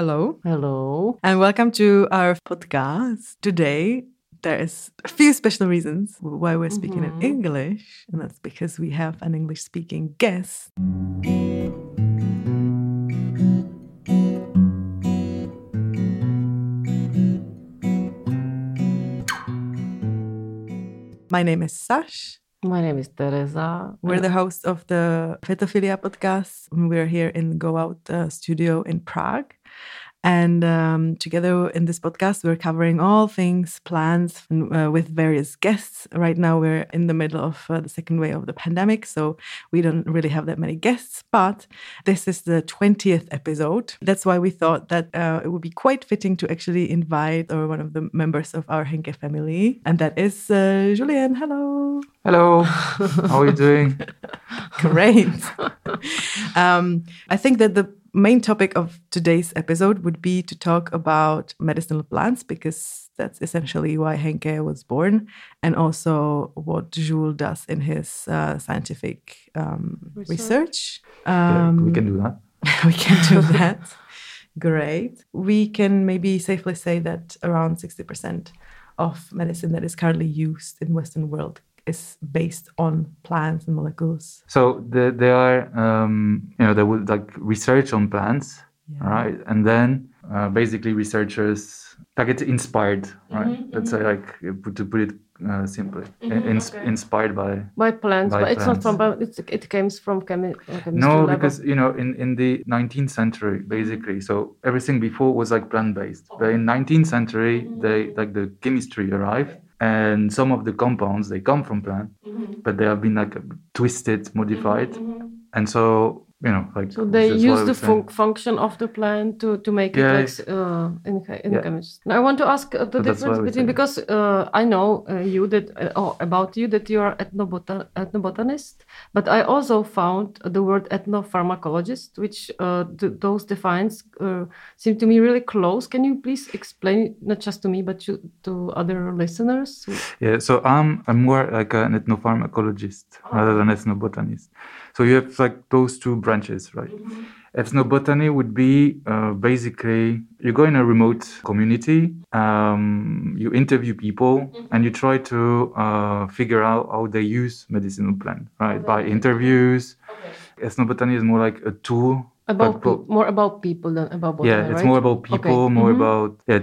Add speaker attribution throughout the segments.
Speaker 1: hello.
Speaker 2: Hello.
Speaker 1: And welcome to our podcast. Today, there is a few special reasons why we're speaking
Speaker 2: Mhm.
Speaker 1: in English, and that's because we have an English speaking guest. My name is Sash.
Speaker 2: My name is Teresa.
Speaker 1: We're the hosts of the Fetophilia podcast. We're here in Go Out uh, studio in Prague. And um, together in this podcast, we're covering all things plans uh, with various guests. Right now, we're in the middle of uh, the second wave of the pandemic, so we don't really have that many guests. But this is the 20th episode. That's why we thought that uh, it would be quite fitting to actually invite or one of the members of our Henke family, and that is uh, Julien. Hello.
Speaker 3: Hello, how are you doing?
Speaker 1: Great. um, I think that the main topic of today's episode would be to talk about medicinal plants because that's essentially why Henke was born and also what Jules does in his uh, scientific um,
Speaker 2: Research.
Speaker 1: research.
Speaker 3: Yeah,
Speaker 1: Um,
Speaker 3: we can do that.
Speaker 1: we can do that. Great. We can maybe safely say that around 60% of medicine that is currently used in Western world is based on plants and molecules.
Speaker 3: So the, there are, um, you know, there was like research on plants,
Speaker 1: Yeah.
Speaker 3: right? And then uh, basically researchers like it's inspired, right?
Speaker 2: Mhm,
Speaker 3: Let's say like to put it uh, simply,
Speaker 2: Mhm,
Speaker 3: ins-
Speaker 2: okay.
Speaker 3: inspired by.
Speaker 2: By plants,
Speaker 3: By
Speaker 2: but it's not from. but It's, it comes from chemi- uh, chemistry
Speaker 3: No,
Speaker 2: level.
Speaker 3: because you know, in, in the 19th century, basically, so everything before was like plant based. But in 19th century, they like the chemistry arrived, and some of the compounds they come from plant,
Speaker 2: Mhm.
Speaker 3: but they have been like twisted, modified,
Speaker 2: Mhm.
Speaker 3: and so you know, like
Speaker 2: So they
Speaker 3: this is what
Speaker 2: use the fun- function of the plant to, to make
Speaker 3: Yeah.
Speaker 2: it like uh, in in
Speaker 3: Yeah.
Speaker 2: chemistry. Now I want to ask uh, the
Speaker 3: that's
Speaker 2: difference between because uh, I know uh, you that uh, oh, about you that you are ethnobota- ethnobotanist, but I also found the word ethnopharmacologist, which uh, th- those defines uh, seem to me really close. Can you please explain not just to me but to, to other listeners?
Speaker 3: Yeah, so I'm I'm more like an ethnopharmacologist rather than ethnobotanist. So you have like those two branches, right? Ethnobotany would be uh, basically you go in a remote community, um, you interview people, and you try to uh, figure out how they use medicinal plant, right? By interviews. Ethnobotany is more like a tool.
Speaker 2: About
Speaker 3: but-
Speaker 2: pe- more about people than about botany,
Speaker 3: yeah, it's
Speaker 2: right?
Speaker 3: more about people, more
Speaker 2: Mhm.
Speaker 3: about yeah,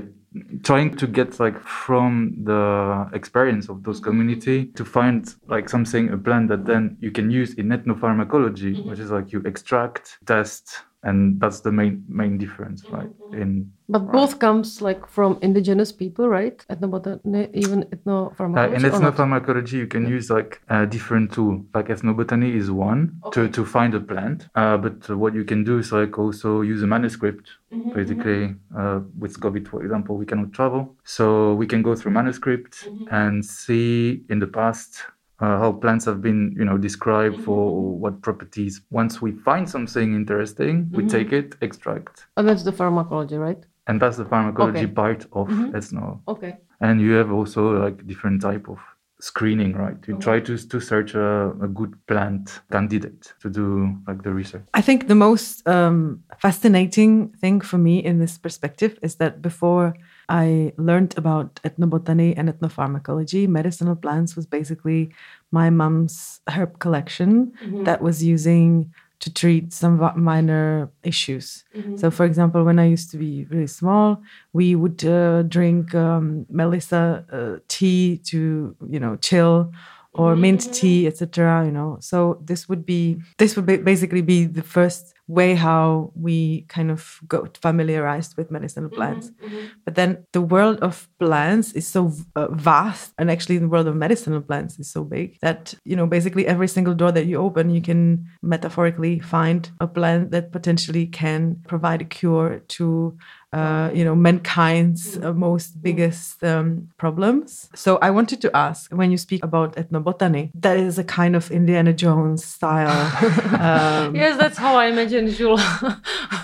Speaker 3: trying to get like from the experience of those community to find like something a plant that then you can use in ethnopharmacology,
Speaker 2: Mm-hmm.
Speaker 3: which is like you extract, test, and that's the main main difference, right? In
Speaker 2: But both comes like from indigenous people, right? Ethnobotany, even
Speaker 3: uh,
Speaker 2: ethnopharmacology.
Speaker 3: in ethnopharmacology, you can use like a different tool. Like ethnobotany is one to, to find a plant, uh, but what you can do is like also use a manuscript.
Speaker 2: Mm-hmm,
Speaker 3: Basically, uh, with COVID, for example, we cannot travel, so we can go through manuscript
Speaker 2: Mm-hmm.
Speaker 3: and see in the past uh, how plants have been, you know, described
Speaker 2: Mm-hmm,
Speaker 3: for what properties. Once we find something interesting, we
Speaker 2: Mm-hmm.
Speaker 3: take it, extract,
Speaker 2: And that's the pharmacology, right?
Speaker 3: and that's the pharmacology
Speaker 2: Okay.
Speaker 3: part of
Speaker 2: Mhm.
Speaker 3: ethno.
Speaker 2: Okay.
Speaker 3: And you have also like different type of screening, right? You try to to search a, a good plant candidate to do like the research.
Speaker 1: I think the most um, fascinating thing for me in this perspective is that before I learned about ethnobotany and ethnopharmacology, medicinal plants was basically my mom's herb collection that was using to treat some minor issues. So, for example, when I used to be really small, we would uh, drink um, melissa uh, tea to, you know, chill or mint tea, etc. You know, so this would be this would ba- basically be the first way how we kind of got familiarized with medicinal plants. But then the world of plants is so uh, vast, and actually the world of medicinal plants is so big that you know basically every single door that you open, you can metaphorically find a plant that potentially can provide a cure to uh, you know mankind's uh, most biggest um, problems. So I wanted to ask when you speak about ethnobotany, that is a kind of Indiana Jones style. um,
Speaker 2: Yes, that's how I imagine imagine Jules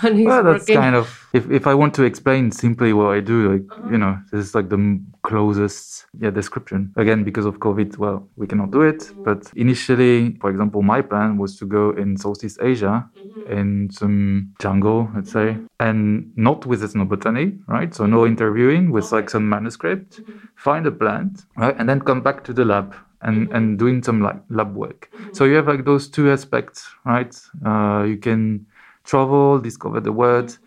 Speaker 2: he's
Speaker 3: well, that's
Speaker 2: working.
Speaker 3: kind of if, if I want to explain simply what I do, like
Speaker 2: Uh-huh.
Speaker 3: you know, this is like the closest yeah description. Again, because of COVID, well, we cannot do it.
Speaker 2: Mm-hmm.
Speaker 3: But initially, for example, my plan was to go in Southeast Asia
Speaker 2: Mm-hmm.
Speaker 3: in some jungle, let's say, and not with ethnobotany, right? So no interviewing, with like some manuscript,
Speaker 2: Mm-hmm.
Speaker 3: find a plant, right, and then come back to the lab. And,
Speaker 2: Mm-hmm.
Speaker 3: and doing some like lab work. So you have like those two aspects, right? Uh, you can travel, discover the world,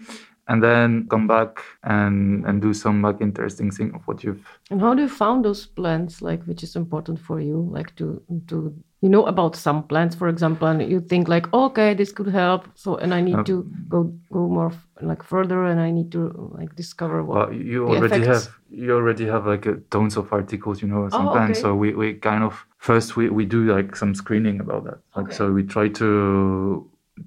Speaker 3: and then come back and and do some like interesting thing of what you've
Speaker 2: And how do you found those plants, like which is important for you, like to to you know about some plants, for example, and you think like, okay, this could help. So and I need
Speaker 3: Uh,
Speaker 2: to go go more f- like further, and I need to like discover what.
Speaker 3: well you already
Speaker 2: effects.
Speaker 3: have you already have like a tons of articles you know some
Speaker 2: Oh,
Speaker 3: plants
Speaker 2: okay.
Speaker 3: so we, we kind of first we, we do like some screening about that like
Speaker 2: Okay.
Speaker 3: so we try to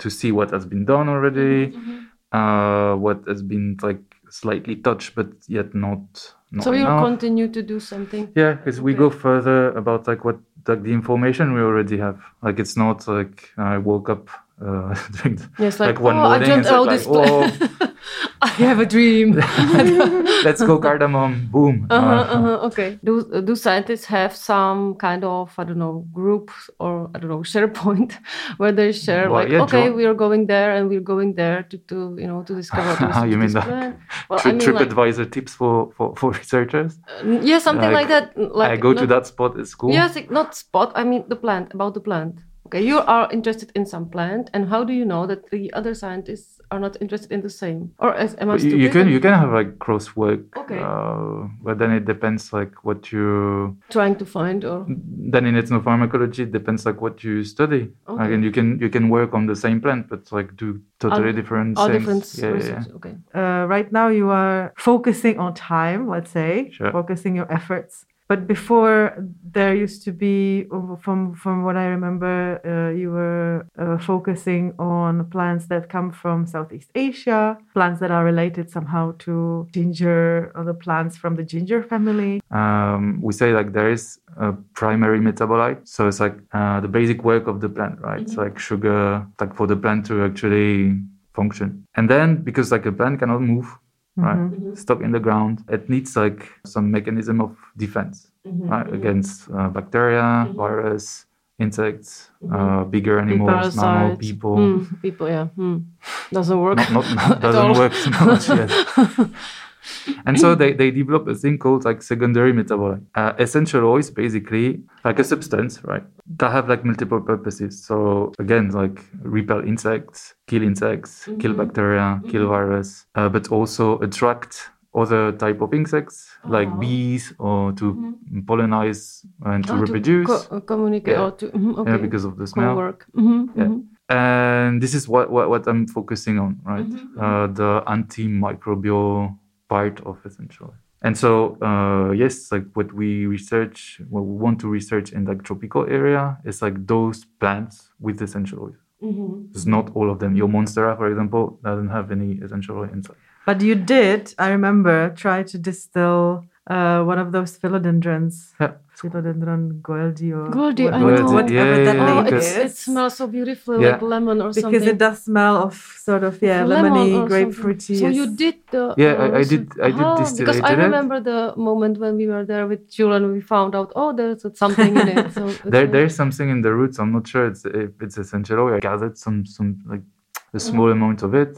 Speaker 3: to see what has been done already
Speaker 2: Mm-hmm.
Speaker 3: uh what has been like slightly touched but yet not, not
Speaker 2: so you continue to do something.
Speaker 3: Yeah, because we go further about like what like the information we already have. Like it's not like I woke up uh,
Speaker 2: Yes, like,
Speaker 3: like one
Speaker 2: oh, I
Speaker 3: morning and
Speaker 2: dreamt all
Speaker 3: like,
Speaker 2: this.
Speaker 3: oh,
Speaker 2: I have a dream.
Speaker 3: let's go cardamom, boom.
Speaker 2: Uh-huh,
Speaker 3: Uh,
Speaker 2: uh-huh, okay. Do do scientists have some kind of I don't know group or I don't know SharePoint where they share
Speaker 3: Well,
Speaker 2: like
Speaker 3: yeah,
Speaker 2: okay we are going there and we're going there to, to you know to discover
Speaker 3: You mean like
Speaker 2: plant. Well,
Speaker 3: Tri-
Speaker 2: I mean like
Speaker 3: TripAdvisor tips for, for, for researchers.
Speaker 2: uh, yeah something like,
Speaker 3: like,
Speaker 2: that. Like
Speaker 3: I go to that spot at school.
Speaker 2: Yes, not spot. I mean the plant about the plant. Okay, you are interested in some plant, and how do you know that the other scientists are not interested in the same? Or as, am I
Speaker 3: you,
Speaker 2: stupid?
Speaker 3: you can you can have like cross work.
Speaker 2: Okay.
Speaker 3: Uh, but then it depends like what you
Speaker 2: trying to find or
Speaker 3: then in ethnopharmacology it depends like what you study.
Speaker 2: Okay.
Speaker 3: Again, you can you can work on the same plant but like do totally
Speaker 2: All-
Speaker 3: different
Speaker 2: all
Speaker 3: things.
Speaker 2: different
Speaker 3: Yeah, yeah, yeah.
Speaker 2: Okay.
Speaker 1: Uh, right now, you are focusing on thyme, let's say,
Speaker 3: Sure.
Speaker 1: focusing your efforts. But before, there used to be, from from what I remember, uh, you were uh, focusing on plants that come from Southeast Asia, plants that are related somehow to ginger, other plants from the ginger family.
Speaker 3: um, we say like there is a primary metabolite. So it's like uh, the basic work of the plant right? It's like sugar like for the plant to actually function. And then because like a plant cannot move right? Stuck in the ground. It needs like some mechanism of defense right? Against uh, bacteria virus insects uh, bigger animals people.
Speaker 2: Mm, people, yeah. Mm. Doesn't work.
Speaker 3: not, not, not doesn't work so much. and so they, they develop a thing called like secondary metabolite. Uh, essential oils basically like a substance, right? That have like multiple purposes. So again, like repel insects, kill insects, kill bacteria, kill virus, uh, but also attract other type of insects like bees or to pollinize and to
Speaker 2: Ah,
Speaker 3: reproduce.
Speaker 2: co- uh, communicate
Speaker 3: Yeah.
Speaker 2: or to mhm, okay.
Speaker 3: Yeah, because of the smell.
Speaker 2: work. Mhm,
Speaker 3: Yeah.
Speaker 2: mhm.
Speaker 3: and this is what, what, what I'm focusing on, right?
Speaker 2: Mm-hmm,
Speaker 3: Uh, the antimicrobial part of essential. oil. And so, uh, yes, like what we research, what we want to research in like tropical area is like those plants with essential oil.
Speaker 2: Mm-hmm.
Speaker 3: It's not all of them. Your monstera, for example, doesn't have any essential oil inside.
Speaker 1: But you did, I remember, try to distill uh, one of those philodendrons,
Speaker 3: Yeah.
Speaker 1: philodendron goeldi or
Speaker 2: Goeldi, I
Speaker 1: what-
Speaker 2: know.
Speaker 1: whatever
Speaker 3: Yeah,
Speaker 1: that
Speaker 3: yeah,
Speaker 2: Oh,
Speaker 1: name
Speaker 2: it's,
Speaker 1: is.
Speaker 2: it smells so beautiful,
Speaker 3: Yeah.
Speaker 2: like lemon or
Speaker 1: because
Speaker 2: something.
Speaker 1: Because it does smell of sort of yeah
Speaker 2: Lemon
Speaker 1: lemony grapefruity.
Speaker 2: So you did the
Speaker 3: Yeah, I-
Speaker 2: uh,
Speaker 3: I
Speaker 2: so-
Speaker 3: did- I did
Speaker 2: Ah, because I
Speaker 3: it.
Speaker 2: remember the moment when we were there with Jules and we found out oh there's something in it. So
Speaker 3: There, there's something in the roots. I'm not sure it's, if it's essential oil. I gathered some, some like a
Speaker 2: Mm-hmm.
Speaker 3: small amount of it.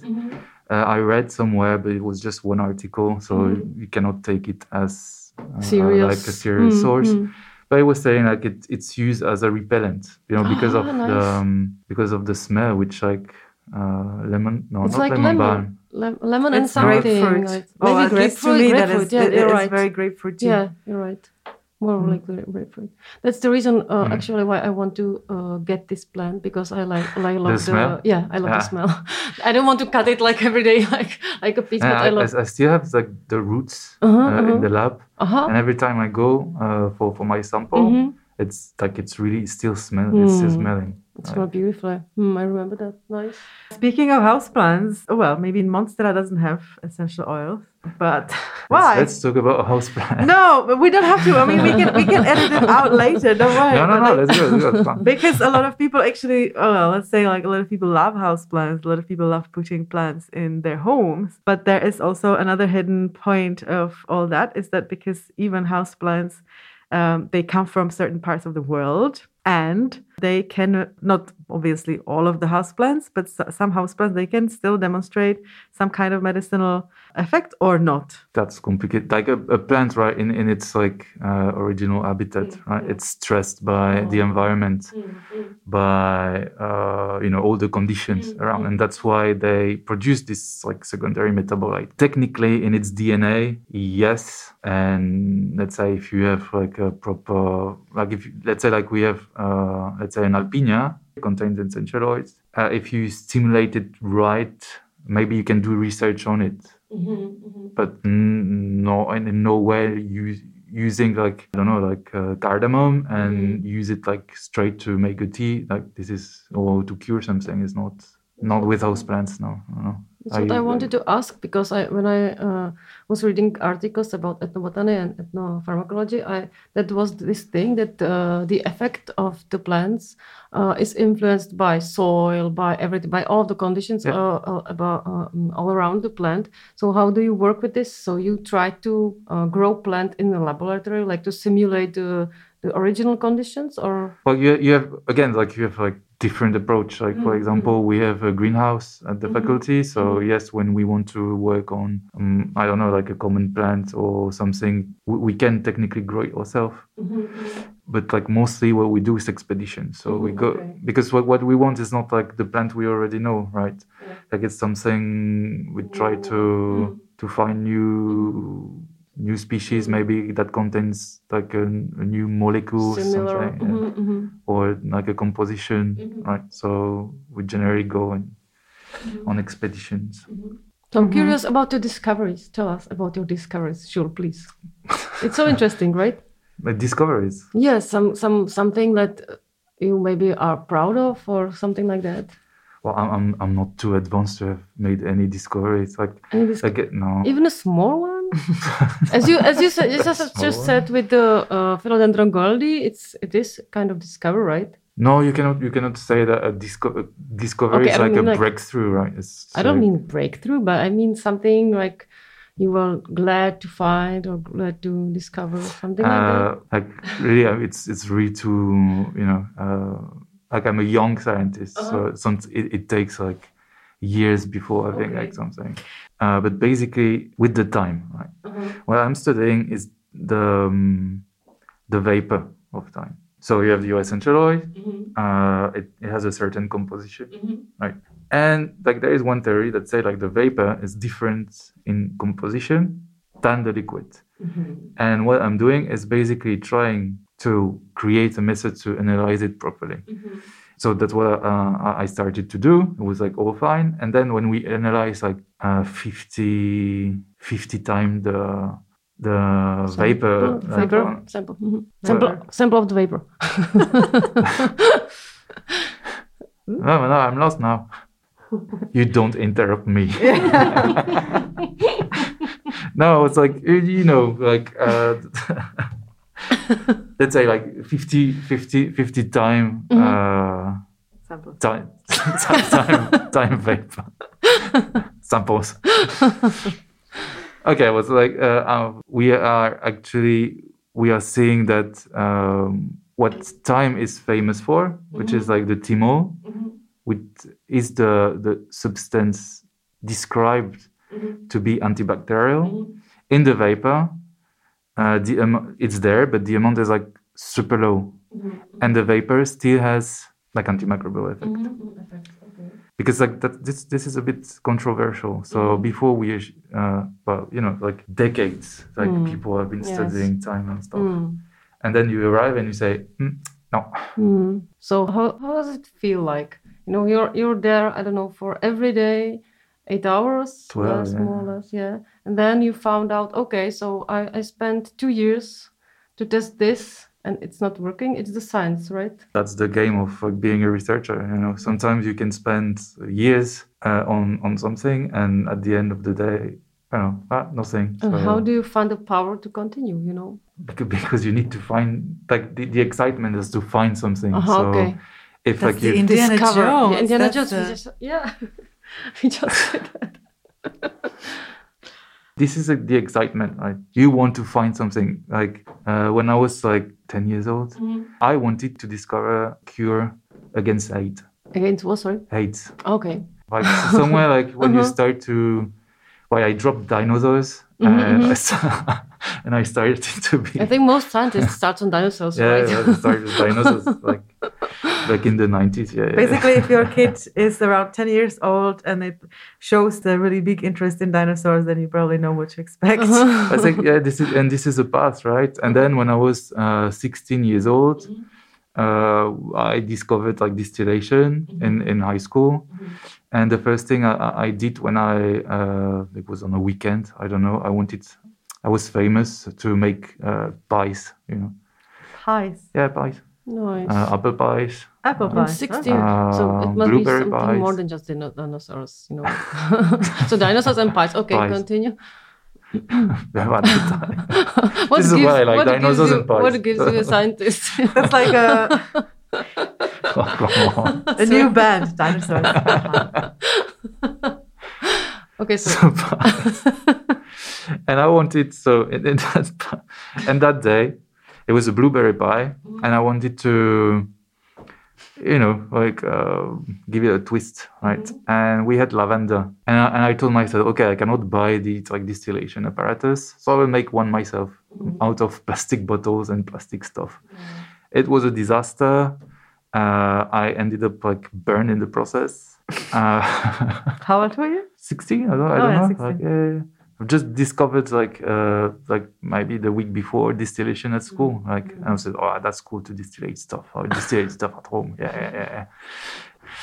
Speaker 3: Uh, I read somewhere, but it was just one article, so
Speaker 2: Mhm.
Speaker 3: you cannot take it as uh,
Speaker 2: serious
Speaker 3: like a serious
Speaker 2: Mm,
Speaker 3: source.
Speaker 2: mm.
Speaker 3: But it was saying like it, it's used as a repellent, you know, because of
Speaker 2: Ah,
Speaker 3: the um, because of the smell, which like uh, lemon, no,
Speaker 2: It's
Speaker 3: not
Speaker 2: like
Speaker 3: lemon,
Speaker 2: lemon.
Speaker 3: balm.
Speaker 2: Lem- lemon and
Speaker 1: It's
Speaker 2: something.
Speaker 1: grapefruit.
Speaker 2: Like,
Speaker 1: oh,
Speaker 2: maybe
Speaker 1: at least to
Speaker 2: grapefruit.
Speaker 1: me that
Speaker 2: grapefruit.
Speaker 1: is
Speaker 2: yeah,
Speaker 1: it
Speaker 2: you're
Speaker 1: is
Speaker 2: right.
Speaker 1: very grapefruity.
Speaker 2: Yeah, you're right. More
Speaker 1: Mm.
Speaker 2: like gra- grapefruit. That's the reason, uh,
Speaker 3: Mm.
Speaker 2: actually, why I want to uh, get this plant because I like, I love the,
Speaker 3: smell?
Speaker 2: yeah, I love
Speaker 3: Yeah.
Speaker 2: the smell. I don't want to cut it like every day, like like a piece,
Speaker 3: And
Speaker 2: but
Speaker 3: I,
Speaker 2: I love.
Speaker 3: I, I still have like the roots
Speaker 2: Uh-huh,
Speaker 3: uh,
Speaker 2: uh-huh.
Speaker 3: in the lab,
Speaker 2: Uh huh.
Speaker 3: and every time I go uh, for for my sample,
Speaker 2: Mhm.
Speaker 3: it's like it's really still smell. It's still
Speaker 2: Mm.
Speaker 3: smelling.
Speaker 2: It's smelled beautiful. Mm, I remember that. Nice.
Speaker 1: Speaking of houseplants, oh well, maybe in Monstera doesn't have essential oils, but why?
Speaker 3: Let's, let's talk about houseplant.
Speaker 1: no, but we don't have to. I mean, we can we can edit it out later. Don't worry.
Speaker 3: no, no, no.
Speaker 1: like-
Speaker 3: Let's go. Let's go. Fun.
Speaker 1: because a lot of people actually oh well let's say like a lot of people love houseplants a lot of people love putting plants in their homes but there is also another hidden point of all that is that because even houseplants um, they come from certain parts of the world and they can not obviously all of the houseplants but s- some houseplants they can still demonstrate some kind of medicinal effect or not
Speaker 3: That's complicated. Like a, a plant, right, in, in its like uh, original habitat, right? It's stressed by the environment, by uh, you know all the conditions around, and that's why they produce this like secondary metabolite. Technically, in its DNA, yes. And let's say if you have like a proper, like if you, let's say like we have, uh, let's say an alpinia contains essential oils. Uh, if you stimulate it right, maybe you can do research on it. But n- no and in no way use, using like i don't know like uh, cardamom and use it like straight to make a tea. Like this is or to cure something is not not with house plants no no, no.
Speaker 2: That's what I wanted to ask because I, when I uh, was reading articles about ethnobotany and ethnopharmacology, I that was this thing that uh, the effect of the plants uh, is influenced by soil, by everything, by all the conditions
Speaker 3: Yeah.
Speaker 2: uh, uh, about um, all around the plant. So how do you work with this? So you try to uh, grow plant in the laboratory, like to simulate the the original conditions, or?
Speaker 3: Well you, you have again like you have like different approach. Like
Speaker 2: Mm-hmm.
Speaker 3: for example we have a greenhouse at the mm-hmm. faculty. So mm-hmm. yes when we want to work on um, i don't know like a common plant or something we, we can technically grow it ourselves. Mm-hmm. But like mostly what we do is expedition. So we go
Speaker 2: okay.
Speaker 3: because what, what we want is not like the plant we already know right? Like it's something we try to to find new new species maybe that contains like a, a new molecule or
Speaker 2: similar?
Speaker 3: something yeah.
Speaker 2: Mhm, mhm.
Speaker 3: or like a composition right so we generally go on, on expeditions
Speaker 2: So I'm curious about your discoveries. Tell us about your discoveries, sure, please. it's so interesting, right?
Speaker 3: but discoveries
Speaker 2: Yes, some some something that you maybe are proud of or something like that.
Speaker 3: well i'm, I'm, I'm not too advanced to have made any discoveries like
Speaker 2: Any dis-
Speaker 3: like no
Speaker 2: even a small one, as you as you said, just, just said with the uh, philodendron goeldi, it's it is kind of discover, right?
Speaker 3: no you cannot you cannot say that a, disco- discovery
Speaker 2: Okay,
Speaker 3: is like a
Speaker 2: like-
Speaker 3: breakthrough right? It's
Speaker 2: I don't
Speaker 3: like-
Speaker 2: mean breakthrough, but I mean something like you were glad to find or glad to discover something like that.
Speaker 3: uh, like really uh, it's it's really too you know uh, like i'm a young scientist so some, it, it takes like years before i think like something uh, but basically with the thyme right? What i'm studying is the um, the vapor of thyme. So you have your essential oil uh, it, it has a certain composition right? And like there is one theory that say like the vapor is different in composition than the liquid. And what I'm doing is basically trying to create a method to analyze it properly. So that's what uh, I started to do. It was like all fine. And then when we analyze like uh, 50, 50 times the the vapor,
Speaker 2: Oh,
Speaker 3: like,
Speaker 2: vapor
Speaker 3: uh,
Speaker 2: sample. mhm. Sample, sample of the vapor.
Speaker 3: no, no, I'm lost now. you don't interrupt me. no, it's like you you know, like uh, let's say like 50, 50, 50 time uh,
Speaker 1: Sample.
Speaker 3: time time thyme vapor samples. okay, it was like uh, uh, we are actually we are seeing that um, what thyme is famous for, which is like the thymol, which is the the substance described to be antibacterial in the vapor. Uh, the am- it's there, but the amount is like super low, and the vapor still has like antimicrobial effect because like that this this is a bit controversial so before we uh well you know like decades like people have been
Speaker 2: Yes.
Speaker 3: studying thyme and stuff
Speaker 2: Mm.
Speaker 3: and then you arrive and you say "Hmm, no
Speaker 2: Mm. So how, how does it feel like? You know, you're you're there. I don't know for every day, eight hours,
Speaker 3: Twelve,
Speaker 2: less,
Speaker 3: yeah.
Speaker 2: more or less, yeah. And then you found out, okay, so I I spent two years to test this, and it's not working, it's the science, right?
Speaker 3: That's the game of like, being a researcher. You know, sometimes you can spend years uh, on on something, and at the end of the day, you know, ah, nothing.
Speaker 2: And
Speaker 3: So-
Speaker 2: how do you find the power to continue? You know?
Speaker 3: Because you need to find like the, the excitement is to find something.
Speaker 2: Uh-huh,
Speaker 3: so
Speaker 2: okay.
Speaker 3: if
Speaker 1: That's
Speaker 3: like
Speaker 1: the
Speaker 3: you
Speaker 1: Indiana
Speaker 2: Discover.
Speaker 1: Jones.
Speaker 2: Yeah, Indiana Jones.
Speaker 1: the-
Speaker 2: just, yeah, we just did that.
Speaker 3: this is like the excitement right you want to find something like uh, when i was like 10 years old
Speaker 2: Mm-hmm.
Speaker 3: i wanted to discover a cure against aids
Speaker 2: Against what? Sorry.
Speaker 3: aids
Speaker 2: Okay.
Speaker 3: like somewhere like when you
Speaker 2: Uh-huh.
Speaker 3: start to well i dropped dinosaurs
Speaker 2: Mhm,
Speaker 3: and,
Speaker 2: mhm.
Speaker 3: I sta- and i started to be
Speaker 2: I think most scientists start on dinosaurs,
Speaker 3: yeah,
Speaker 2: right?
Speaker 3: I started with dinosaurs like like in the 90s yeah, yeah.
Speaker 1: Basically, if your kid is around 10 years old and it shows the really big interest in dinosaurs, then you probably know what to expect.
Speaker 3: I think yeah, this is and this is a path, right? And then when I was uh, 16 years old, uh, I discovered like distillation in in high school, and the first thing I, I- I did when I uh, it was on a weekend, I don't know, I wanted, I was famous to make uh, pies, you know,
Speaker 1: Pies.
Speaker 3: yeah, pies,
Speaker 2: Nice.
Speaker 3: uh, apple pies,
Speaker 1: Apple
Speaker 2: In
Speaker 1: pies.
Speaker 2: 16,
Speaker 1: huh?
Speaker 2: so it
Speaker 3: Uh,
Speaker 2: must be
Speaker 3: blueberry
Speaker 2: something more than just dino- dinosaurs, you know. so dinosaurs and pies. Okay,
Speaker 3: Pies.
Speaker 2: continue.
Speaker 3: Yeah, at the time.
Speaker 2: What
Speaker 3: This is why I like
Speaker 2: gives
Speaker 3: dinosaurs
Speaker 2: you,
Speaker 3: and pies.
Speaker 2: What gives you a scientist?
Speaker 1: That's like a,
Speaker 3: Oh, come on.
Speaker 1: a new band, dinosaurs.
Speaker 2: Okay, so
Speaker 3: so and I wanted so in, in that and that day it was a blueberry pie, and I wanted to, you know, like uh, give it a twist, right? And we had lavender, and I, and I told myself, okay, I cannot buy the like distillation apparatus, so I will make one myself out of plastic bottles and plastic stuff. It was a disaster. Uh, I ended up like burned in the process. Uh,
Speaker 1: How old were you?
Speaker 3: 16 i don't, I
Speaker 1: Oh,
Speaker 3: don't
Speaker 1: yeah,
Speaker 3: know
Speaker 1: 16.
Speaker 3: like uh, i've just discovered like uh like maybe the week before distillation at school like and i said oh that's cool to distillate stuff i'll distillate stuff at home yeah yeah yeah, yeah.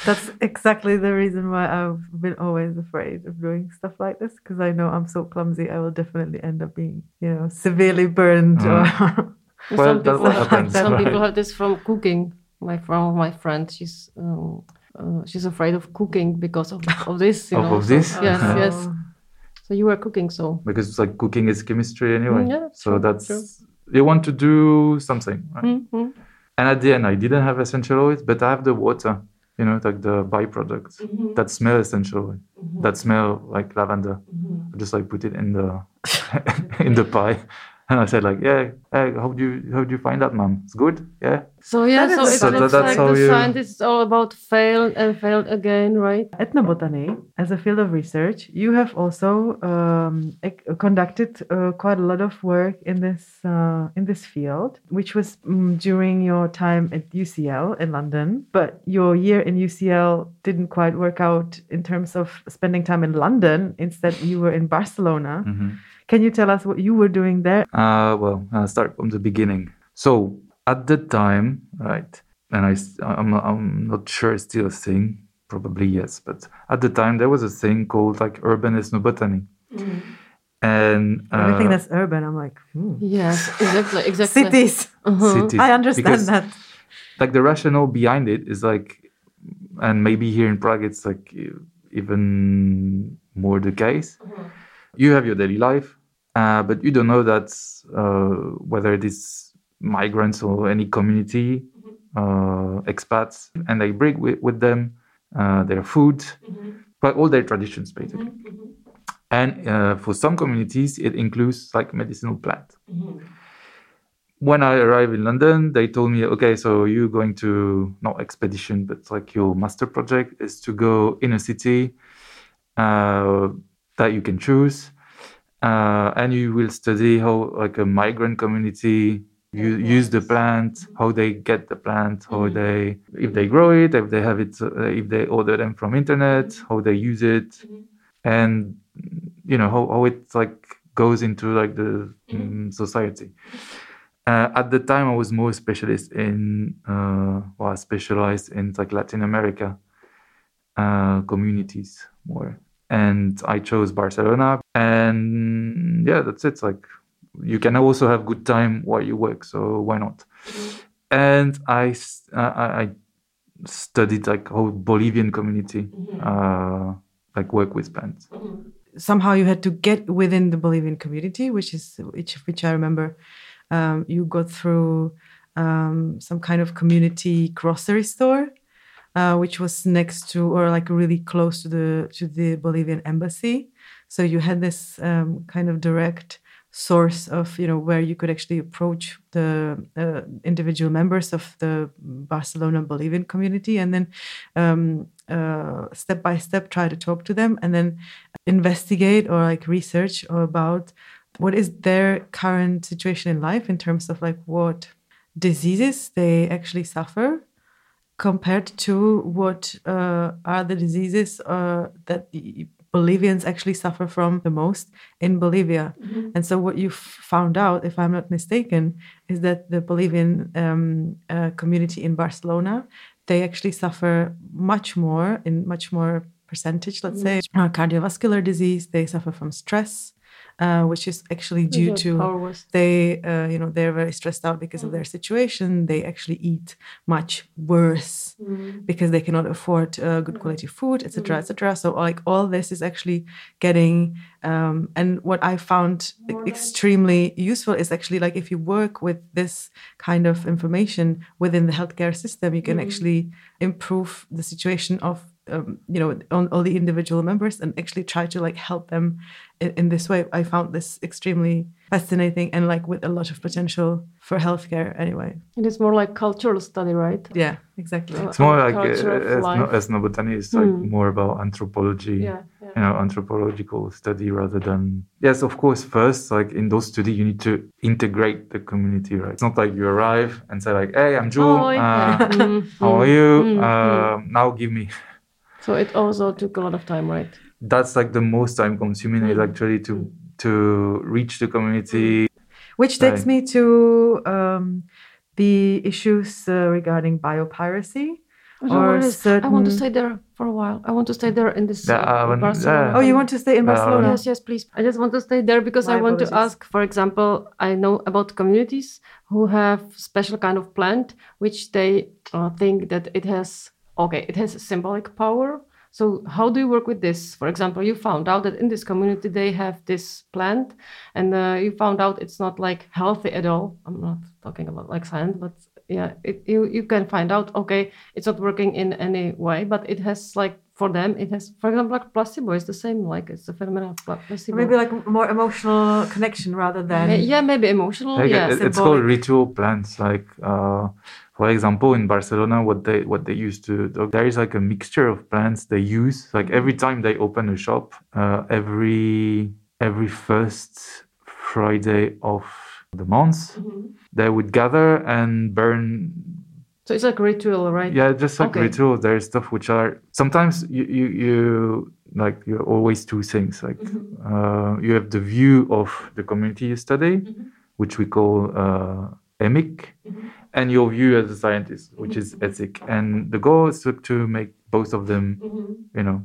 Speaker 1: That's exactly the reason why I've been always afraid of doing stuff like this because I know I'm so clumsy. I will definitely end up being, you know, severely burned. Or
Speaker 3: Well,
Speaker 2: some people,
Speaker 3: happens,
Speaker 2: some
Speaker 3: right?
Speaker 2: people have this from cooking. My from my friend, she's um, uh, she's afraid of cooking because of, of this. You
Speaker 3: Of-
Speaker 2: know,
Speaker 3: of
Speaker 2: so-
Speaker 3: this?
Speaker 2: yes, yes. So you were cooking, so
Speaker 3: because it's like cooking is chemistry anyway
Speaker 2: Mm, yeah,
Speaker 3: so
Speaker 2: true,
Speaker 3: that's
Speaker 2: true.
Speaker 3: you want to do something right?
Speaker 2: Mhm.
Speaker 3: and at the end i didn't have essential oils but i have the water you know like the byproducts
Speaker 2: Mm-hmm.
Speaker 3: that smell essential oil, that smell like lavender
Speaker 2: Mm-hmm.
Speaker 3: I just like put it in the in the pie and i said like yeah hey, how do you how do you find that mom it's good yeah
Speaker 2: So yeah,
Speaker 1: That
Speaker 2: so
Speaker 1: is-
Speaker 2: it's,
Speaker 1: So
Speaker 2: it's
Speaker 3: that- that's
Speaker 2: like
Speaker 3: how
Speaker 2: the
Speaker 3: you-
Speaker 2: scientist is all about fail and fail again, right?
Speaker 1: Ethnobotany, as a field of research, you have also um, conducted uh, quite a lot of work in this uh, in this field, which was mm, during your time at UCL in London. But your year in UCL didn't quite work out in terms of spending time in London. Instead, you were in Barcelona.
Speaker 3: Mhm.
Speaker 1: Can you tell us what you were doing there?
Speaker 3: Uh, well, I'll start from the beginning. So at the time, right, and I, I'm, I'm not sure it's still a thing, probably yes, but at the time there was a thing called like urban ethnobotany. And uh,
Speaker 1: Everything that's urban, I'm like, hmm.
Speaker 2: Yes, exactly, exactly.
Speaker 1: cities.
Speaker 2: Uh-huh.
Speaker 3: cities,
Speaker 1: I understand
Speaker 3: because,
Speaker 1: that.
Speaker 3: Like the rationale behind it is like, and maybe here in Prague it's like even more the case. You have your daily life, uh, but you don't know that uh, whether it is migrants or any community, uh, expats, and they bring with, with them uh, their food, but all their traditions basically. And uh, for some communities, it includes like medicinal plant. When I arrived in London, they told me, okay, so you're going to not expedition, but like your master project is to go in a city uh, that you can choose, uh, and you will study how like a migrant community you use the plant, how they get the plant, how they if they grow it, if they have it, uh, if they order them from internet, how they use it, and you know how, how it like goes into like the mm, society. Uh, at the time, I was more specialist in, uh, well, I specialized in like Latin America uh, communities more, and I chose Barcelona. And yeah, that's it. Like you can also have good time while you work, so why not? and I uh, I, I studied like whole Bolivian community, uh, like work with plants.
Speaker 1: somehow you had to get within the Bolivian community, which is which which I remember um, you got through um, some kind of community grocery store, uh, which was next to or like really close to the to the Bolivian embassy. So you had this um, kind of direct source of you know where you could actually approach the uh, individual members of the Barcelona Bolivian community and then um, uh, step by step try to talk to them and then investigate or like research about what is their current situation in life in terms of like what diseases they actually suffer compared to what uh, are the diseases uh, that the Bolivians actually suffer from the most in Bolivia. And so, what you found out, if I'm not mistaken, is that the Bolivian um, uh, community in Barcelona they actually suffer much more in much more percentage. Let's say uh, cardiovascular disease. They suffer from stress. Uh, which is actually due to they uh, you know they're very stressed out because of their situation. They actually eat much worse because they cannot afford uh, good quality food etc etc so like all this is actually getting um, and what i found e- extremely useful is actually like if you work with this kind of information within the healthcare system you can actually improve the situation of um, you know on all the individual members and actually try to like help them in, in this way. I found this extremely fascinating and like with a lot of potential for healthcare anyway.
Speaker 2: It is more like cultural study, right?
Speaker 1: yeah exactly.
Speaker 2: Uh,
Speaker 3: It's more like
Speaker 2: culture of
Speaker 3: uh,
Speaker 2: life.
Speaker 3: ethno- ethnobotany. Is like more about anthropology.
Speaker 2: Yeah, yeah.
Speaker 3: you know anthropological study rather than yes of course first like in those study you need to integrate the community right? It's not like you arrive and say like hey i'm Jewel uh. How are
Speaker 2: mm,
Speaker 3: you?
Speaker 2: Mm,
Speaker 3: uh, now give me
Speaker 2: So it also took a lot of time, right?
Speaker 3: that's like the most time consuming is actually to to reach the community
Speaker 1: Which takes
Speaker 3: Right.
Speaker 1: me to um, the issues uh, regarding biopiracy.
Speaker 2: Don't
Speaker 1: Or
Speaker 2: worry. I want to stay there for a while. I want to stay there in this
Speaker 3: Yeah,
Speaker 2: uh, Barcelona.
Speaker 3: yeah.
Speaker 1: Oh, you want to stay in
Speaker 3: Uh,
Speaker 1: Barcelona?
Speaker 2: Yes, yes, please. I just want to stay there because
Speaker 1: My
Speaker 2: I want to ask, for example, I know about communities who have special kind of plant which they uh, think that it has okay, it has symbolic power. So how do you work with this? For example, you found out that in this community they have this plant, and uh, you found out it's not like healthy at all. I'm not talking about like science, but yeah, it, you you can find out okay, it's not working in any way, but it has like for them it has, for example, like placebo is the same, like it's a phenomenon of pla- placebo.
Speaker 1: Maybe like more emotional connection rather than
Speaker 2: Ma- yeah, maybe emotional.
Speaker 3: Like,
Speaker 2: yeah,
Speaker 3: it- it's called ritual plants. Like, uh, for example, in Barcelona, what they what they used to there is like a mixture of plants they use. Like every time they open a shop, uh, every every first Friday of the month, they would gather and burn.
Speaker 2: So it's like ritual, right?
Speaker 3: Yeah, just like
Speaker 2: Okay.
Speaker 3: rituals. There is stuff which are sometimes you you, you like you always two things. Like uh, you have the view of the community you study, which we call uh, emic, and your view as a scientist, which is etic. And the goal is to, to make both of them, you know,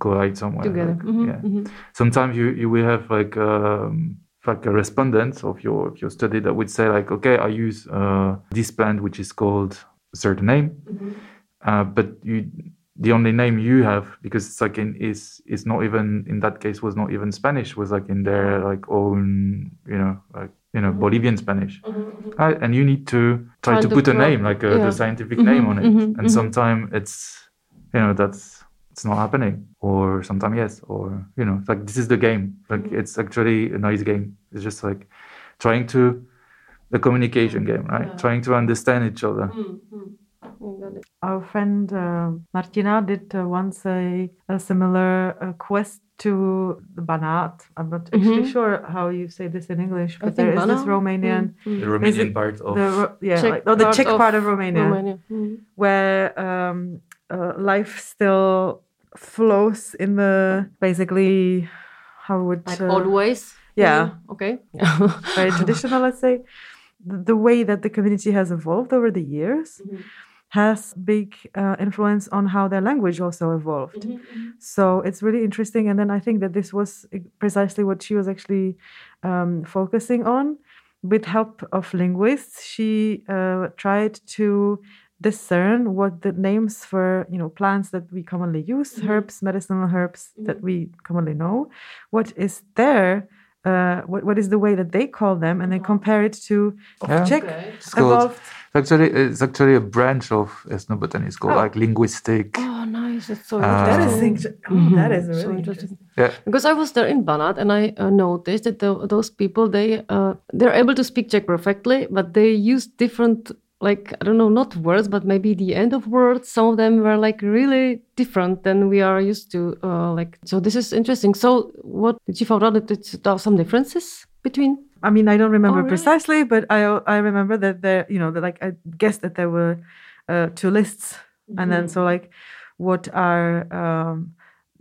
Speaker 3: collide somewhere.
Speaker 2: Together.
Speaker 3: like,
Speaker 2: Mhm,
Speaker 3: yeah. Sometimes you you will have like um, like a respondent of your of your study that would say like, okay, I use uh, this plant which is called a certain name, uh, but you the only name you have because it's like in is is not even in that case was not even Spanish was like in their like own you know like you know Bolivian Spanish, Uh, and you need to try
Speaker 2: Find
Speaker 3: to put a name like a,
Speaker 2: yeah.
Speaker 3: the scientific
Speaker 2: Mhm,
Speaker 3: name on it,
Speaker 2: mhm,
Speaker 3: and sometimes it's you know that's it's not happening or sometimes yes or you know like this is the game like
Speaker 2: Mm-hmm.
Speaker 3: it's actually a nice game it's just like trying to the communication game right
Speaker 2: Yeah.
Speaker 3: trying to understand each other
Speaker 2: You got it.
Speaker 1: Our friend uh, Martina did uh, once a, a similar uh, quest to the Banat. I'm not actually
Speaker 2: Mhm.
Speaker 1: sure how you say this in English,
Speaker 2: I
Speaker 1: but
Speaker 2: think
Speaker 1: there is this Romanian,
Speaker 2: Mm,
Speaker 3: the. Romanian part of
Speaker 1: the Ro- yeah,
Speaker 2: Czech
Speaker 1: like, oh, the
Speaker 2: part
Speaker 1: Czech
Speaker 2: of
Speaker 1: part of Romania,
Speaker 2: Romania. Mm.
Speaker 1: where um, uh, life still flows in the basically how would
Speaker 2: Like
Speaker 1: uh,
Speaker 2: old ways.
Speaker 1: yeah.
Speaker 2: Okay.
Speaker 1: very traditional, let's say. The, the way that the community has evolved over the years
Speaker 2: Mhm.
Speaker 1: has big uh, influence on how their language also evolved.
Speaker 2: Mm-hmm,
Speaker 1: So it's really interesting. And then I think that this was precisely what she was actually um, focusing on with help of linguists, she uh, tried to discern what the names for you know plants that we commonly use,
Speaker 2: Mhm.
Speaker 1: herbs, medicinal herbs that
Speaker 2: Mhm.
Speaker 1: we commonly know, what is their uh, what, what is the way that they call them, and then
Speaker 2: Mhm.
Speaker 1: compare it to
Speaker 3: Yeah.
Speaker 1: Czech
Speaker 3: It's called,
Speaker 1: evolved.
Speaker 3: actually, it's actually a branch of ethnobotany. It's called
Speaker 1: Oh.
Speaker 3: like linguistic.
Speaker 2: Oh, nice! That's so
Speaker 3: Uh,
Speaker 1: That is
Speaker 2: interesting.
Speaker 1: int- oh, that
Speaker 2: Mhm.
Speaker 1: is
Speaker 2: So
Speaker 1: really
Speaker 2: interesting.
Speaker 1: interesting.
Speaker 3: Yeah.
Speaker 2: Because I was there in Banat and I uh, noticed that the, those people they uh, they're able to speak Czech perfectly, but they use different like I don't know not words but maybe the end of words. Some of them were like really different than we are used to. Uh, like so, this is interesting. So, what did you find out that there are some differences between?
Speaker 1: I mean, I don't remember
Speaker 2: really?
Speaker 1: precisely, but I I remember that there, you know, that like I guess that there were uh, two lists, and then so like, what are um,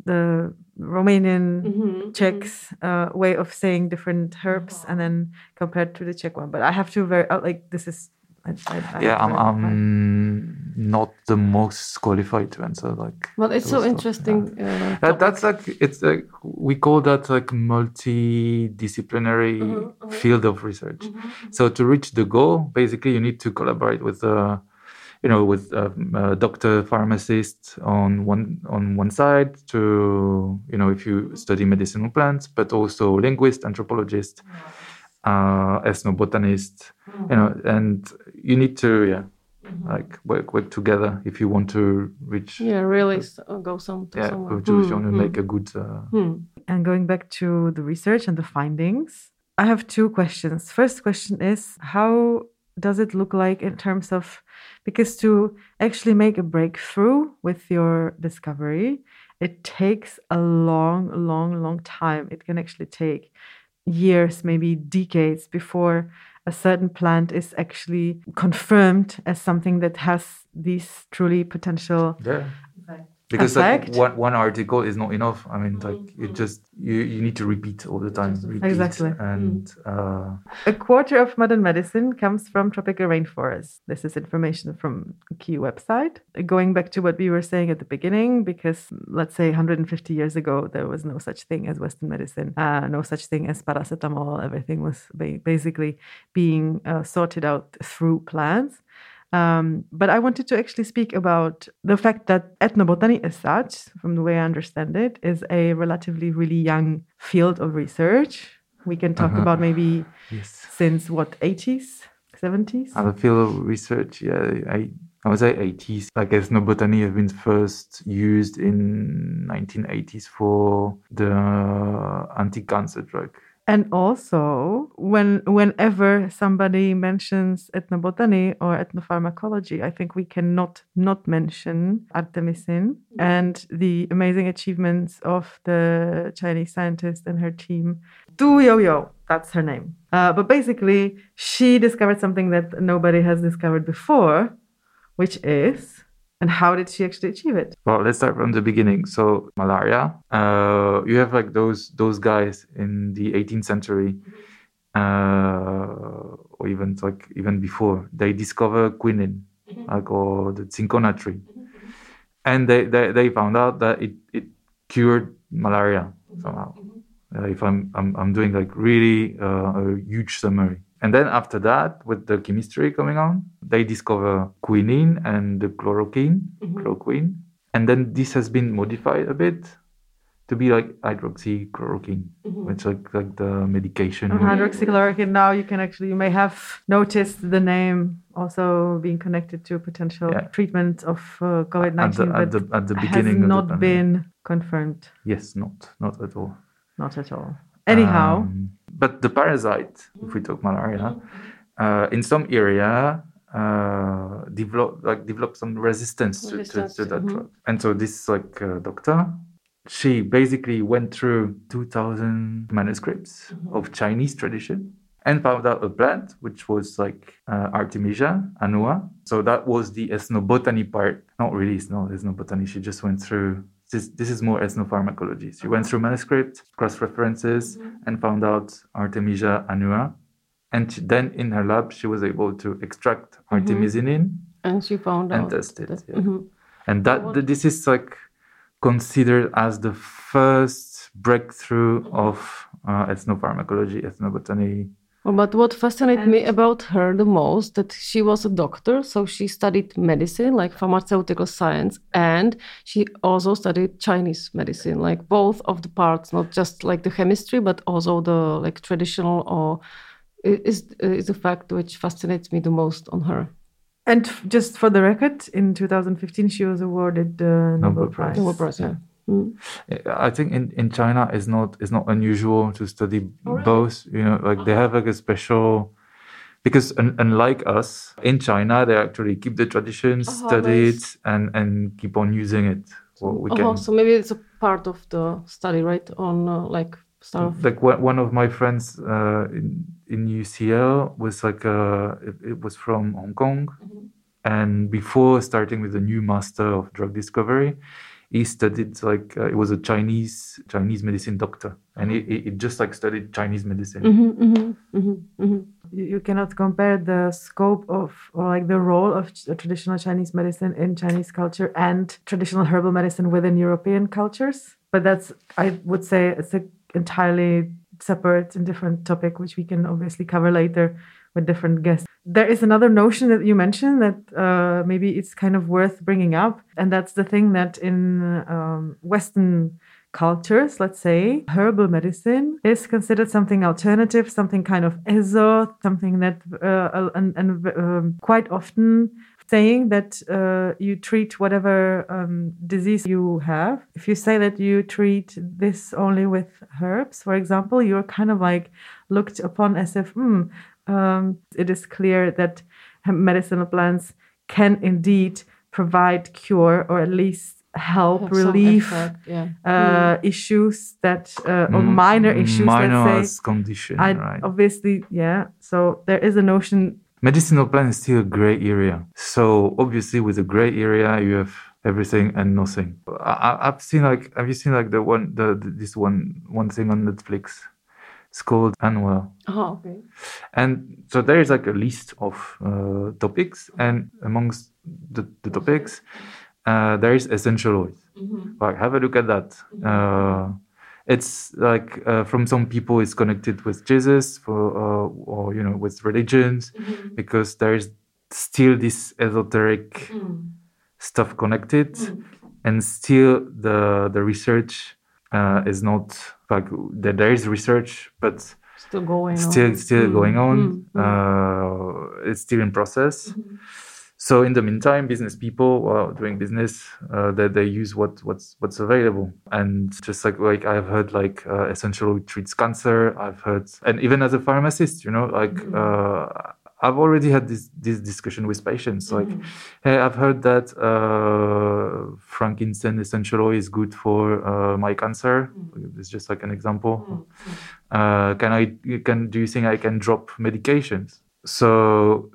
Speaker 1: the Romanian,
Speaker 2: Mm-hmm.
Speaker 1: Czechs uh, way of saying different herbs, and then compared to the Czech one. But I have to very uh, like this is. I, I,
Speaker 3: yeah, I'm. I'm not the most qualified to answer like.
Speaker 2: Well, it's so
Speaker 3: stuff,
Speaker 2: interesting. Uh,
Speaker 3: That, that's like it's like we call that like multidisciplinary
Speaker 2: Mhm, mhm.
Speaker 3: field of research.
Speaker 2: Mhm.
Speaker 3: So to reach the goal, basically, you need to collaborate with, uh, you know, with um, a doctor, pharmacist on one on one side. To you know, if you study medicinal plants, but also linguist, anthropologist, uh, ethnobotanist, you know, and you need to yeah, like work work together if you want to reach
Speaker 2: Yeah, really s- uh, go some to
Speaker 3: yeah,
Speaker 2: somewhere.
Speaker 3: to, if you want to
Speaker 2: Hmm,
Speaker 3: make a good. Uh,
Speaker 2: hmm.
Speaker 1: And going back to the research and the findings, I have two questions. First question is how does it look like in terms of because to actually make a breakthrough with your discovery, it takes a long, long, long time. It can actually take years, maybe decades before a certain plant is actually confirmed as something that has these truly potential
Speaker 3: Yeah. Because like one, one article is not enough. I mean, like you just you, you need to repeat all the time. Repeat,
Speaker 1: Exactly.
Speaker 3: And uh,
Speaker 1: A quarter of modern medicine comes from tropical rainforests. This is information from a key website. Going back to what we were saying at the beginning, because let's say 150 years ago, there was no such thing as Western medicine, uh, no such thing as paracetamol. Everything was ba- basically being uh, sorted out through plants. Um, but I wanted to actually speak about the fact that ethnobotany, as such, from the way I understand it, is a relatively really young field of research. We can talk
Speaker 3: Uh-huh.
Speaker 1: about maybe
Speaker 3: yes,
Speaker 1: since what 80s, 70s.
Speaker 3: and the field of research, yeah, I I would say 80s. Like ethnobotany has been first used in 1980s for the anti-cancer drug.
Speaker 1: And also, when whenever somebody mentions ethnobotany or ethnopharmacology, I think we cannot not mention artemisinin and the amazing achievements of the Chinese scientist and her team. Tu Youyou, that's her name. Uh, but basically, she discovered something that nobody has discovered before, which is, and how did she actually achieve it?
Speaker 3: Well, let's start from the beginning. So malaria, uh, you have like those those guys in the 18th century, uh, or even like even before, they discover quinine, like or the cinchona tree, and they, they, they found out that it, it cured malaria somehow. Uh, if I'm, I'm I'm doing like really uh, a huge summary. And then after that, with the chemistry coming on, they discover quinine and the chloroquine, chloroquine. And then this has been modified a bit to be like hydroxychloroquine, which like like the medication.
Speaker 1: Hydroxychloroquine now you can actually you may have noticed the name also being connected to potential
Speaker 3: Yeah.
Speaker 1: treatment of uh, COVID-19 but
Speaker 3: at the at the
Speaker 1: has
Speaker 3: beginning
Speaker 1: not
Speaker 3: of the
Speaker 1: been confirmed
Speaker 3: Yes, not not at all.
Speaker 1: not at all anyhow
Speaker 3: Um, but the parasite, if we talk malaria, uh, in some area uh, develop like develop some resistance, to- to, to, that
Speaker 2: mhm.
Speaker 3: drug. And so this like uh, doctor, she basically went through 2,000 manuscripts of Chinese tradition and found out a plant which was like uh, Artemisia annua. So that was the ethnobotany part. Not really, not ethnobotany. She just went through. This, this is more ethnopharmacology. She went through manuscript, cross references, and found out Artemisia annua. And she- then in her lab, she was able to extract artemisinin
Speaker 2: And she found
Speaker 3: and
Speaker 2: out.
Speaker 3: test it.
Speaker 2: that-
Speaker 3: yeah.
Speaker 2: Mhm.
Speaker 3: And that this is like considered as the first breakthrough of uh, ethnopharmacology, ethnobotany
Speaker 2: Well, but what fascinated me about her the most that she was a doctor, so she studied medicine, like pharmaceutical science, and she also studied Chinese medicine, like both of the parts, not just like the chemistry, but also the like traditional or is is a fact which fascinates me the most on her.
Speaker 1: And just for the record, in 2015 she was awarded the Nobel, Nobel Prize.
Speaker 2: Nobel Prize, yeah.
Speaker 3: Mm. I think in, in China it's not it's not unusual to study oh, both. You know, like they have like a special because un, unlike us in China, they actually keep the traditions, oh, study nice. it, and and keep on using it.
Speaker 2: Well, we oh, can, so maybe it's a part of the study, right? On uh, like stuff.
Speaker 3: Like one of my friends uh, in in UCL was like uh, it, it was from Hong Kong, mm-hmm. and before starting with the new master of drug discovery he studied like uh, it was a Chinese Chinese medicine doctor, and he, he just like studied Chinese medicine.
Speaker 2: Mm-hmm, mm-hmm, mm-hmm, mm-hmm.
Speaker 1: you cannot compare the scope of or like the role of traditional Chinese medicine in Chinese culture and traditional herbal medicine within European cultures. But that's I would say it's an entirely separate and different topic, which we can obviously cover later with different guests. There is another notion that you mentioned that uh, maybe it's kind of worth bringing up, and that's the thing that in um, Western cultures, let's say, herbal medicine is considered something alternative, something kind of ezo, something that, uh, and, and um, quite often saying that uh, you treat whatever um, disease you have. If you say that you treat this only with herbs, for example, you're kind of like looked upon as if, hmm, um, it is clear that medicinal plants can indeed provide cure or at least help Have relieve yeah. uh, mm. issues that uh, or mm, minor issues
Speaker 3: minor
Speaker 1: let's say.
Speaker 3: condition
Speaker 1: I,
Speaker 3: right.
Speaker 1: obviously yeah. So there is a notion
Speaker 3: medicinal plant is still a gray area. So obviously with a gray area you have everything and nothing. I, have seen like have you seen like the one the, the this one one thing on netflix it's called Unwell.
Speaker 2: Oh, okay.
Speaker 3: And so there is like a list of uh, topics, and amongst the, the topics, uh, there is essential oils. Mm-hmm. Like, have a look at that. Mm-hmm. Uh, it's like uh, from some people, it's connected with Jesus, for uh, or you know, with religions, mm-hmm. because there is still this esoteric mm. stuff connected, mm. and still the the research uh, is not like there is research, but
Speaker 2: still going
Speaker 3: still
Speaker 2: on.
Speaker 3: still mm. going on. Mm. Uh, it's still in process. Mm-hmm. So in the meantime, business people are doing business, uh, they, they use what what's what's available. And just like like I've heard like uh, essential treats cancer. I've heard, and even as a pharmacist, you know, like. I've already had this this discussion with patients. Like, mm-hmm. hey, I've heard that uh, frankincense essential oil is good for uh, my cancer. Mm-hmm. It's just like an example. Mm-hmm. Uh, can I can do you think I can drop medications? So.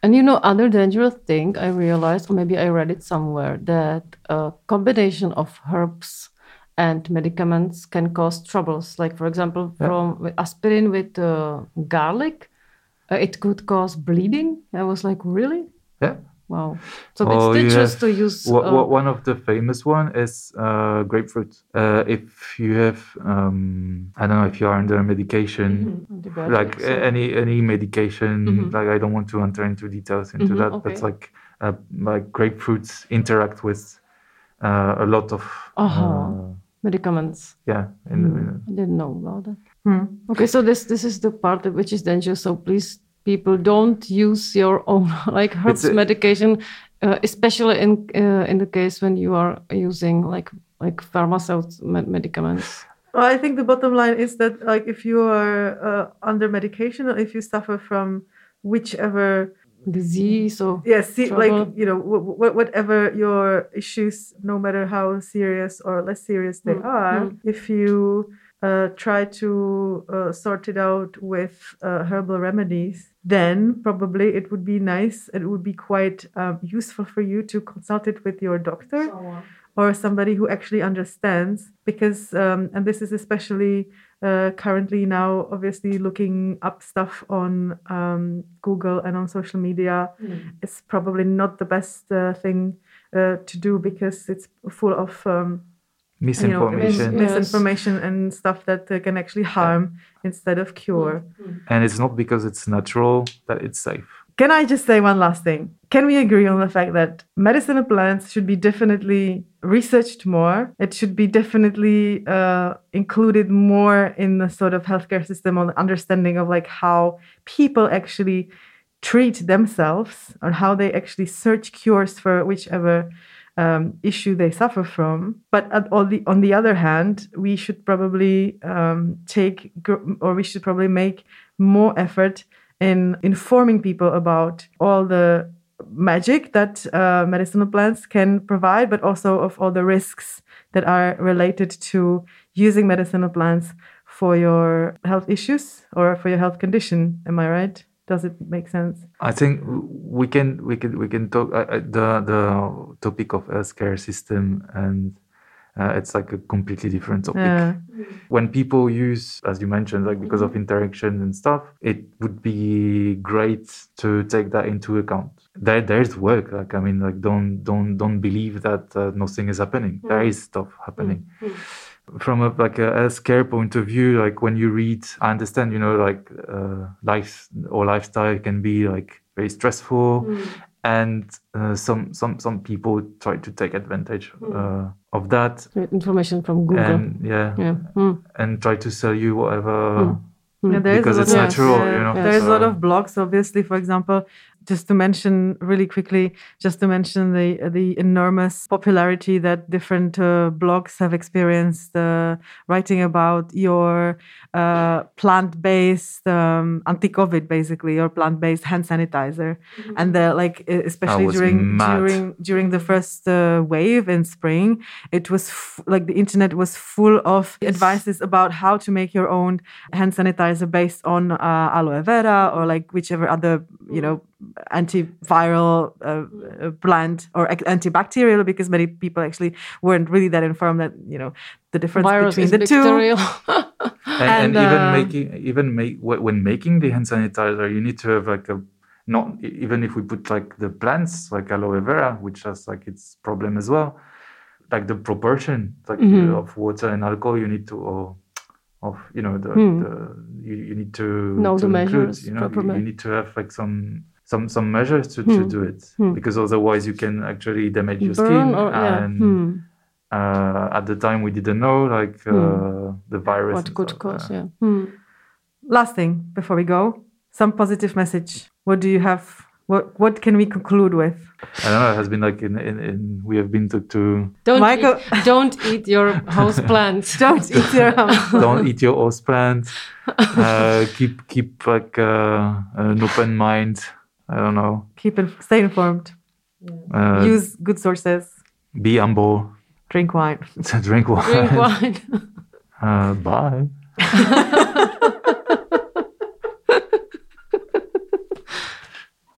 Speaker 2: And you know, other dangerous thing I realized, or maybe I read it somewhere, that a combination of herbs and medicaments can cause troubles. Like, for example, yeah. from aspirin with uh, garlic uh, it could cause bleeding. I was like, really?
Speaker 3: Yeah.
Speaker 2: Wow. So oh, it's dangerous to use.
Speaker 3: Uh, one of the famous one is uh, grapefruit. Uh, if you have, um, I don't know, if you are under medication, mm-hmm. like so. any any medication, mm-hmm. like I don't want to enter into details into mm-hmm, that, okay. but like uh, like grapefruits interact with uh, a lot of
Speaker 2: uh-huh. medicaments.
Speaker 3: Yeah,
Speaker 2: in, the, in, I didn't know about that. Hmm. Okay, so this this is the part which is dangerous. So please, people, don't use your own like herbs a, medication, uh, especially in uh, in the case when you are using like like pharmaceutical medicaments.
Speaker 1: Well, I think the bottom line is that like if you are uh, under medication or if you suffer from whichever
Speaker 2: disease or
Speaker 1: yes yeah, like you know whatever your issues no matter how serious or less serious they mm. are mm. if you uh, try to uh, sort it out with uh, herbal remedies, then probably it would be nice. It would be quite um, useful for you to consult it with your doctor so, or somebody who actually understands. Because, um, and this is especially uh, currently now, obviously, looking up stuff on um, Google and on social media mm. is probably not the best uh, thing uh, to do because it's full of
Speaker 3: misinformation,
Speaker 1: mis- misinformation, and stuff that uh, can actually harm instead of cure.
Speaker 3: and it's not because it's natural that it's safe.
Speaker 1: Can I just say one last thing? Can we agree on the fact that medicinal plants should be definitely researched more? It should be definitely uh, included more in the sort of healthcare system on understanding of like how people actually treat themselves or how they actually search cures for whichever um, issue they suffer from. But the on the other hand, we should probably um, take or we should probably make more effort in informing people about all the magic that uh, medicinal plants can provide, but also of all the risks that are related to using medicinal plants for your health issues or for your health condition. Am I right? Does it make sense?
Speaker 3: I think we can we can we can talk uh, uh, the the topic of healthcare system and uh, it's like a completely different topic.
Speaker 1: Yeah.
Speaker 3: When people use, as you mentioned, like because of interaction and stuff, it would be great to take that into account. There, there's work. Like I mean, like don't don't don't believe that uh, nothing is happening. There is stuff happening. From a like a healthcare point of view, like when you read, I understand, you know, like uh, life or lifestyle can be like very stressful and uh, some some some people try to take advantage uh, of that
Speaker 2: Information from Google.
Speaker 3: and yeah,
Speaker 2: yeah. Mm.
Speaker 3: and try to sell you whatever
Speaker 1: Yeah, there is
Speaker 3: because
Speaker 1: a
Speaker 3: it's
Speaker 1: lot of,
Speaker 3: natural
Speaker 1: uh,
Speaker 3: you know
Speaker 1: There's a lot of blogs, obviously. For example, just to mention really quickly, just to mention the the enormous popularity that different uh, blogs have experienced, uh, writing about your uh, plant-based um, anti-COVID, basically, or plant-based hand sanitizer, and the like, especially during
Speaker 3: mad.
Speaker 1: during during the first uh, wave in spring, it was f- like the internet was full of advices about how to make your own hand sanitizer based on uh, aloe vera or like whichever other you know antiviral uh, uh, plant or antibacterial because many people actually weren't really that informed that you know the difference
Speaker 2: Virus
Speaker 1: between
Speaker 2: is
Speaker 1: the two
Speaker 2: bacterial.
Speaker 3: and, and,
Speaker 1: And,
Speaker 3: even
Speaker 1: uh,
Speaker 3: making even make when making the hand sanitizer you need to have like a not even if we put like the plants like aloe vera which has like its problem as well like the proportion like
Speaker 2: Mhm.
Speaker 3: of water and alcohol you need to or of you know the,
Speaker 2: Hmm.
Speaker 3: the you, you need to
Speaker 2: Know
Speaker 3: to
Speaker 2: the
Speaker 3: include,
Speaker 2: measures,
Speaker 3: you know you, you need to have like some some some measures to, to
Speaker 2: Hmm.
Speaker 3: do it
Speaker 2: Hmm.
Speaker 3: because otherwise you can actually damage your
Speaker 2: Burn
Speaker 3: skin
Speaker 2: or yeah.
Speaker 3: and
Speaker 2: Hmm.
Speaker 3: uh, at the time we didn't know like uh, the virus
Speaker 2: What
Speaker 3: and
Speaker 2: could
Speaker 3: stuff,
Speaker 2: cause?
Speaker 3: uh,
Speaker 2: Yeah. Hmm.
Speaker 1: last thing before we go some positive message what do you have what what can we conclude with
Speaker 3: I don't know. It has been like in, in, in we have been to, to
Speaker 2: Don't
Speaker 1: Michael-
Speaker 2: eat, don't eat your house plants.
Speaker 1: don't eat your house
Speaker 3: don't eat your host plant. Uh, keep keep like uh, an open mind. I don't know.
Speaker 1: keep in, stay informed
Speaker 3: Uh,
Speaker 1: use good sources
Speaker 3: be humble.
Speaker 1: drink wine
Speaker 3: Drink wine.
Speaker 2: Drink wine.
Speaker 3: Uh, bye.